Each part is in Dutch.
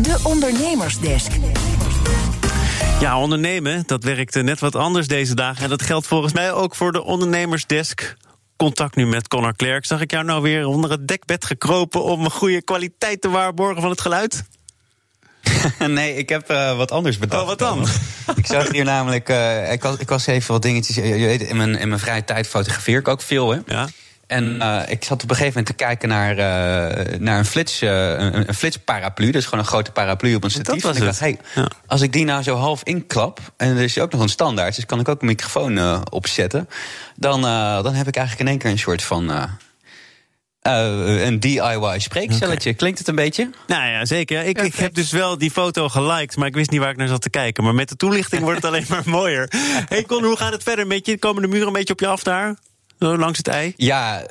De Ondernemersdesk. Ja, ondernemen, dat werkt net wat anders deze dagen. En dat geldt volgens mij ook voor de ondernemersdesk. Contact nu met Connor Klerk. Zag ik jou nou weer onder het dekbed gekropen om een goede kwaliteit te waarborgen van het geluid? nee, ik heb uh, wat anders bedacht. Oh, wat dan? ik zag hier namelijk. Uh, ik, was, ik was even wat dingetjes. Je weet, in mijn, in mijn vrije tijd fotografeer ik ook veel, hè? Ja. En uh, ik zat op een gegeven moment te kijken naar, uh, naar een, flits, uh, een, een flitsparaplu. Dus gewoon een grote paraplu op een statief. Dat was en ik dacht, hey, ja. als ik die nou zo half inklap... en er is ook nog een standaard, dus kan ik ook een microfoon opzetten... Dan, dan heb ik eigenlijk in één keer een soort van... een DIY spreekcelletje. Okay. Klinkt het een beetje? Nou ja, zeker. Ik, ik, heb dus wel die foto geliked, maar ik wist niet waar ik naar zat te kijken. Maar met de toelichting wordt het alleen maar mooier. hey Con, hoe gaat het verder met je? Komen de muren een beetje op je af daar? Langs het ei? Ja,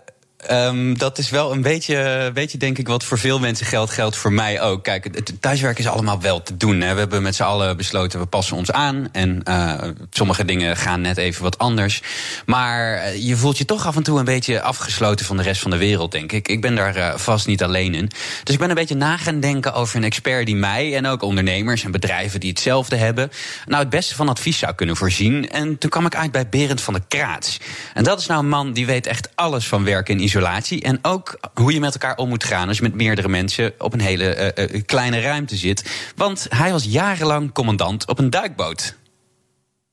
Um, dat is wel een beetje, beetje, denk ik, wat voor veel mensen geldt, geldt voor mij ook. Kijk, het thuiswerk is allemaal wel te doen. Hè. We hebben met z'n allen besloten, we passen ons aan. En uh, sommige dingen gaan net even wat anders. Maar je voelt je toch af en toe een beetje afgesloten van de rest van de wereld, denk ik. Ik ben daar uh, vast niet alleen in. Dus ik ben een beetje na gaan denken over een expert die mij en ook ondernemers en bedrijven die hetzelfde hebben, nou het beste van advies zou kunnen voorzien. En toen kwam ik uit bij Berend van der Kraats. En dat is nou een man die weet echt alles van werken in isolatie. En ook hoe je met elkaar om moet gaan als je met meerdere mensen op een hele uh, uh, kleine ruimte zit. Want hij was jarenlang commandant op een duikboot.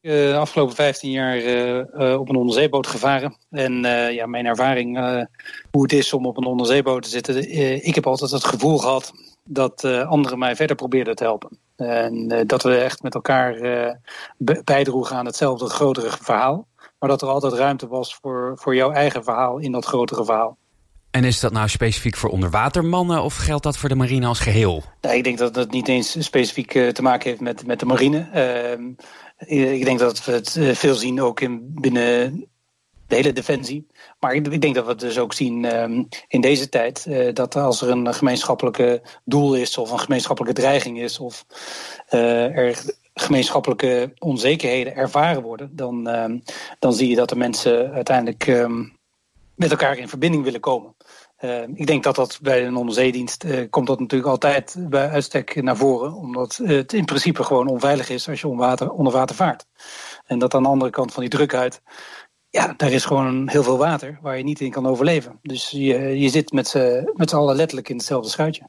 De afgelopen 15 jaar op een onderzeeboot gevaren. En ja, mijn ervaring hoe het is om op een onderzeeboot te zitten. ik heb altijd het gevoel gehad dat anderen mij verder probeerden te helpen. En dat we echt met elkaar bijdroegen aan hetzelfde grotere verhaal. Maar dat er altijd ruimte was voor, voor jouw eigen verhaal in dat grotere verhaal. En is dat nou specifiek voor onderwatermannen of geldt dat voor de marine als geheel? Nou, ik denk dat het niet eens specifiek uh, te maken heeft met, met de marine. Uh, ik denk dat we het uh, veel zien ook in, binnen de hele defensie. Maar ik, ik denk dat we het dus ook zien in deze tijd. dat als er een gemeenschappelijke doel is of een gemeenschappelijke dreiging is... of er gemeenschappelijke onzekerheden ervaren worden, dan, uh, dan zie je dat de mensen uiteindelijk uh, met elkaar in verbinding willen komen. Uh, ik denk dat dat bij een onderzeedienst uh, komt dat natuurlijk altijd bij uitstek naar voren. Omdat het in principe gewoon onveilig is als je onder water, onder water vaart. En dat aan de andere kant van die drukhuid, ja, daar is gewoon heel veel water waar je niet in kan overleven. Dus je, je zit met z'n allen letterlijk in hetzelfde schuitje.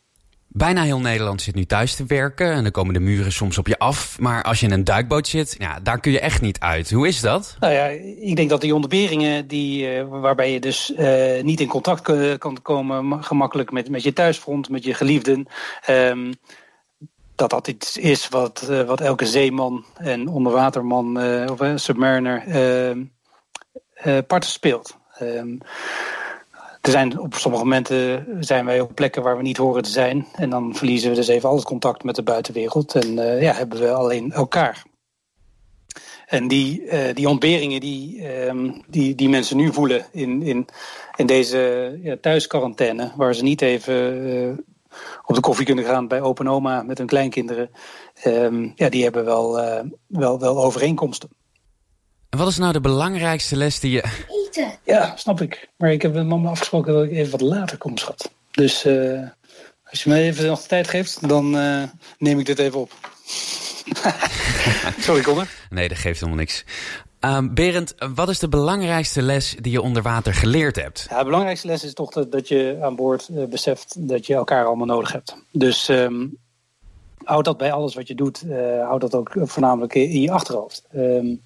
Bijna heel Nederland zit nu thuis te werken en dan komen de muren soms op je af. Maar als je in een duikboot zit, ja, daar kun je echt niet uit. Hoe is dat? Nou ja, ik denk dat die ontberingen die, uh, waarbij je dus uh, niet in contact kan, komen gemakkelijk met, met je thuisfront, met je geliefden. Um, dat dat iets is wat, uh, wat elke zeeman en onderwaterman of submariner parten speelt. Um, er zijn op sommige momenten zijn wij op plekken waar we niet horen te zijn. En dan verliezen we dus even al het contact met de buitenwereld. En uh, ja, hebben we alleen elkaar. En die, uh, die ontberingen die, um, die, die mensen nu voelen in, in, in deze ja, thuisquarantaine... waar ze niet even uh, op de koffie kunnen gaan bij open oma met hun kleinkinderen... Um, ja, die hebben wel, wel, wel overeenkomsten. En wat is nou de belangrijkste les die je... Eten. Ja, snap ik. Maar ik heb met mama afgesproken dat ik even wat later kom, schat. Dus uh, als je me even nog de tijd geeft, dan uh, neem ik dit even op. Sorry, Connor. Nee, dat geeft helemaal niks. Um, Berend, wat is de belangrijkste les die je onder water geleerd hebt? Ja, de belangrijkste les is toch dat, dat je aan boord uh, beseft dat je elkaar allemaal nodig hebt. Dus um, houd dat bij alles wat je doet. Uh, houd dat ook voornamelijk in je achterhoofd. Um,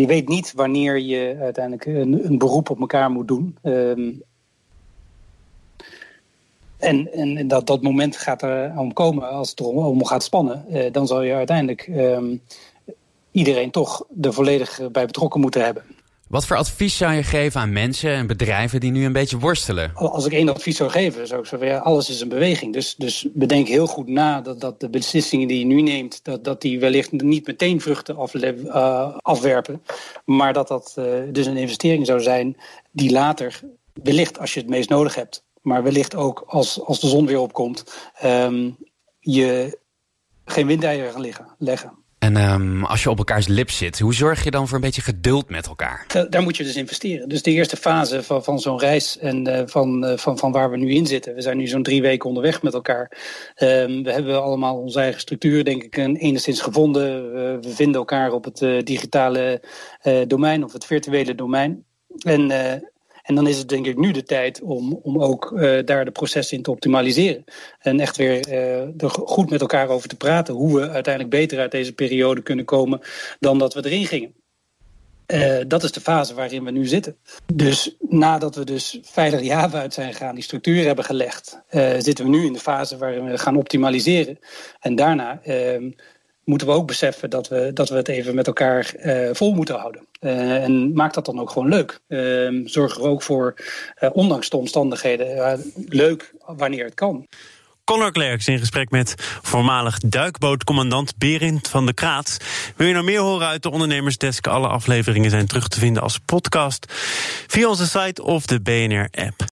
je weet niet wanneer je uiteindelijk een, beroep op elkaar moet doen. Um, en, en dat, dat moment gaat er om komen als het erom gaat spannen. Uh, dan zal je uiteindelijk um, iedereen toch er volledig bij betrokken moeten hebben. Wat voor advies zou je geven aan mensen en bedrijven die nu een beetje worstelen? Als ik één advies zou geven, zou ik zeggen, ja, alles is een beweging. Dus, dus bedenk heel goed na dat, dat de beslissingen die je nu neemt, dat, dat die wellicht niet meteen vruchten uh, afwerpen. Maar dat dat uh, dus een investering zou zijn die later, wellicht als je het meest nodig hebt, maar wellicht ook als, als de zon weer opkomt, um, je geen windeieren gaan leggen. En um, als je op elkaars lip zit, hoe zorg je dan voor een beetje geduld met elkaar? Daar moet je dus investeren. Dus de eerste fase van, van zo'n reis en uh, van, uh, van, van waar we nu in zitten. We zijn nu zo'n drie weken onderweg met elkaar. Um, we hebben allemaal onze eigen structuur, denk ik, enigszins gevonden. We vinden elkaar op het digitale domein of het virtuele domein. En en dan is het denk ik nu de tijd om, om ook uh, daar de processen in te optimaliseren. En echt weer uh, er goed met elkaar over te praten. Hoe we uiteindelijk beter uit deze periode kunnen komen dan dat we erin gingen. Uh, dat is de fase waarin we nu zitten. Dus nadat we dus veilig Java uit zijn gegaan, die structuur hebben gelegd, zitten we nu in de fase waarin we gaan optimaliseren. En daarna moeten we ook beseffen dat we, dat we het even met elkaar uh, vol moeten houden. Uh, en maak dat dan ook gewoon leuk. Uh, zorg er ook voor, uh, ondanks de omstandigheden, leuk wanneer het kan. Conor Klerks in gesprek met voormalig duikbootcommandant Berend van de Kraat. Wil je nog meer horen uit de Ondernemersdesk? Alle afleveringen zijn terug te vinden als podcast via onze site of de BNR-app.